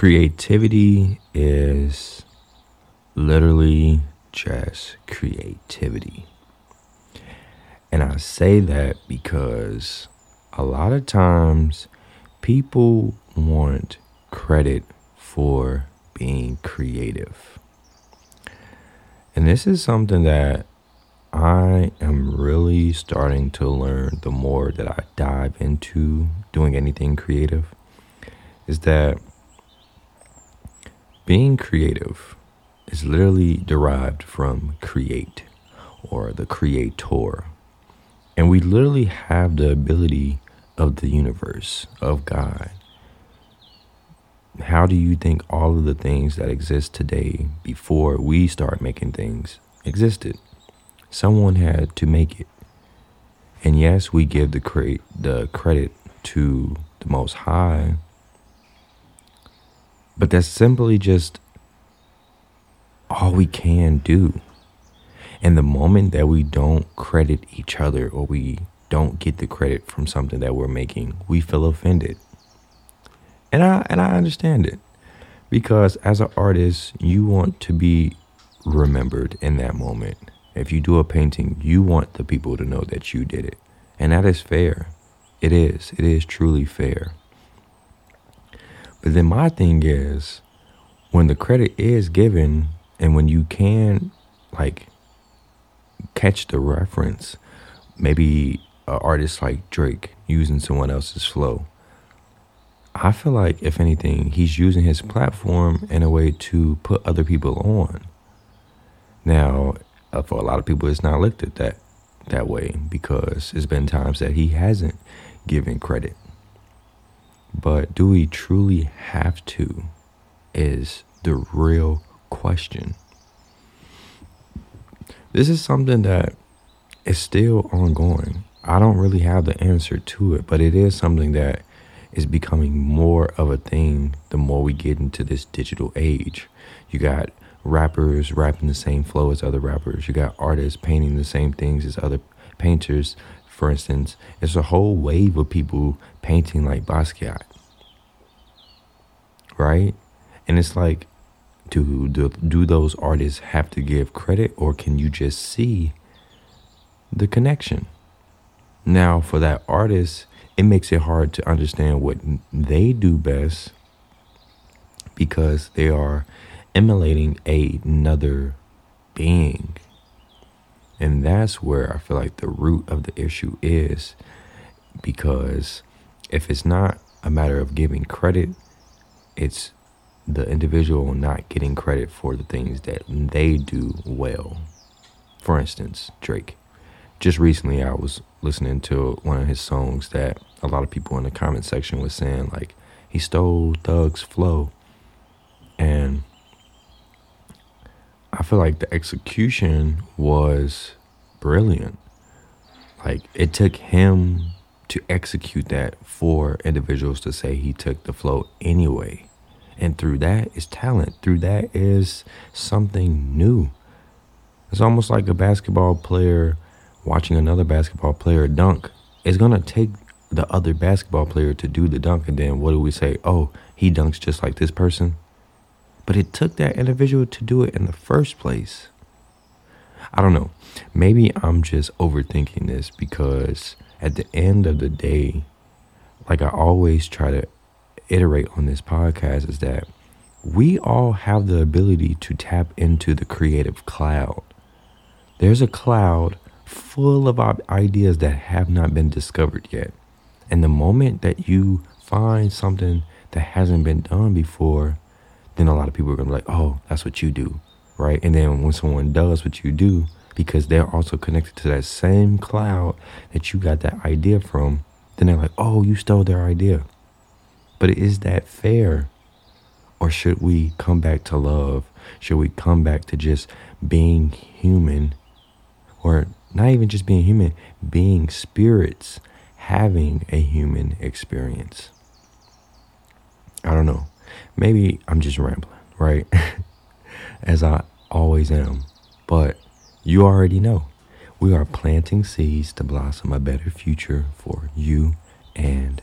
creativity is literally just creativity. And I say that because a lot of times people want credit for being creative. And this is something that I am really starting to learn the more that I dive into doing anything creative is that being creative is literally derived from create or the creator. And we literally have the ability of the universe, of God. How do you think all of the things that exist today before we start making things existed? Someone had to make it. And yes, we give the credit the credit to the most high. But that's simply just all we can do. And the moment that we don't credit each other or we don't get the credit from something that we're making, we feel offended. And I and I understand it. Because as an artist, you want to be remembered in that moment. If you do a painting, you want the people to know that you did it. And that is fair. It is. It is truly fair. But then my thing is when the credit is given and when you can like catch the reference, maybe an artist like Drake using someone else's flow. I feel like if anything, he's using his platform in a way to put other people on. Now, uh, for a lot of people, it's not looked at that that way because it's been times that he hasn't given credit. But do we truly have to? Is the real question. This is something that is still ongoing. I don't really have the answer to it, but it is something that is becoming more of a thing the more we get into this digital age. You got rappers rapping the same flow as other rappers. You got artists painting the same things as other painters. For instance, it's a whole wave of people painting like Basquiat. Right? And it's like, do, do, do those artists have to give credit or can you just see the connection? Now, for that artist, it makes it hard to understand what they do best because they are emulating another being. And that's where I feel like the root of the issue is because if it's not a matter of giving credit, it's the individual not getting credit for the things that they do well. For instance, Drake. Just recently, I was listening to one of his songs that a lot of people in the comment section was saying, like, he stole Thug's flow. And I feel like the execution was brilliant. Like it took him to execute that for individuals to say he took the flow anyway. And through that is talent. Through that is something new. It's almost like a basketball player watching another basketball player dunk. It's going to take the other basketball player to do the dunk. And then what do we say? Oh, he dunks just like this person. But it took that individual to do it in the first place. I don't know. Maybe I'm just overthinking this because at the end of the day, like I always try to iterate on this podcast, is that we all have the ability to tap into the creative cloud. There's a cloud full of ideas that have not been discovered yet. And the moment that you find something that hasn't been done before, then a lot of people are gonna be like, oh, that's what you do, right? And then when someone does what you do, because they're also connected to that same cloud that you got that idea from, then they're like, oh, you stole their idea. But is that fair? Or should we come back to love? Should we come back to just being human? Or not even just being human, being spirits, having a human experience? I don't know. Maybe I'm just rambling, right? As I always am. But you already know. We are planting seeds to blossom a better future for you and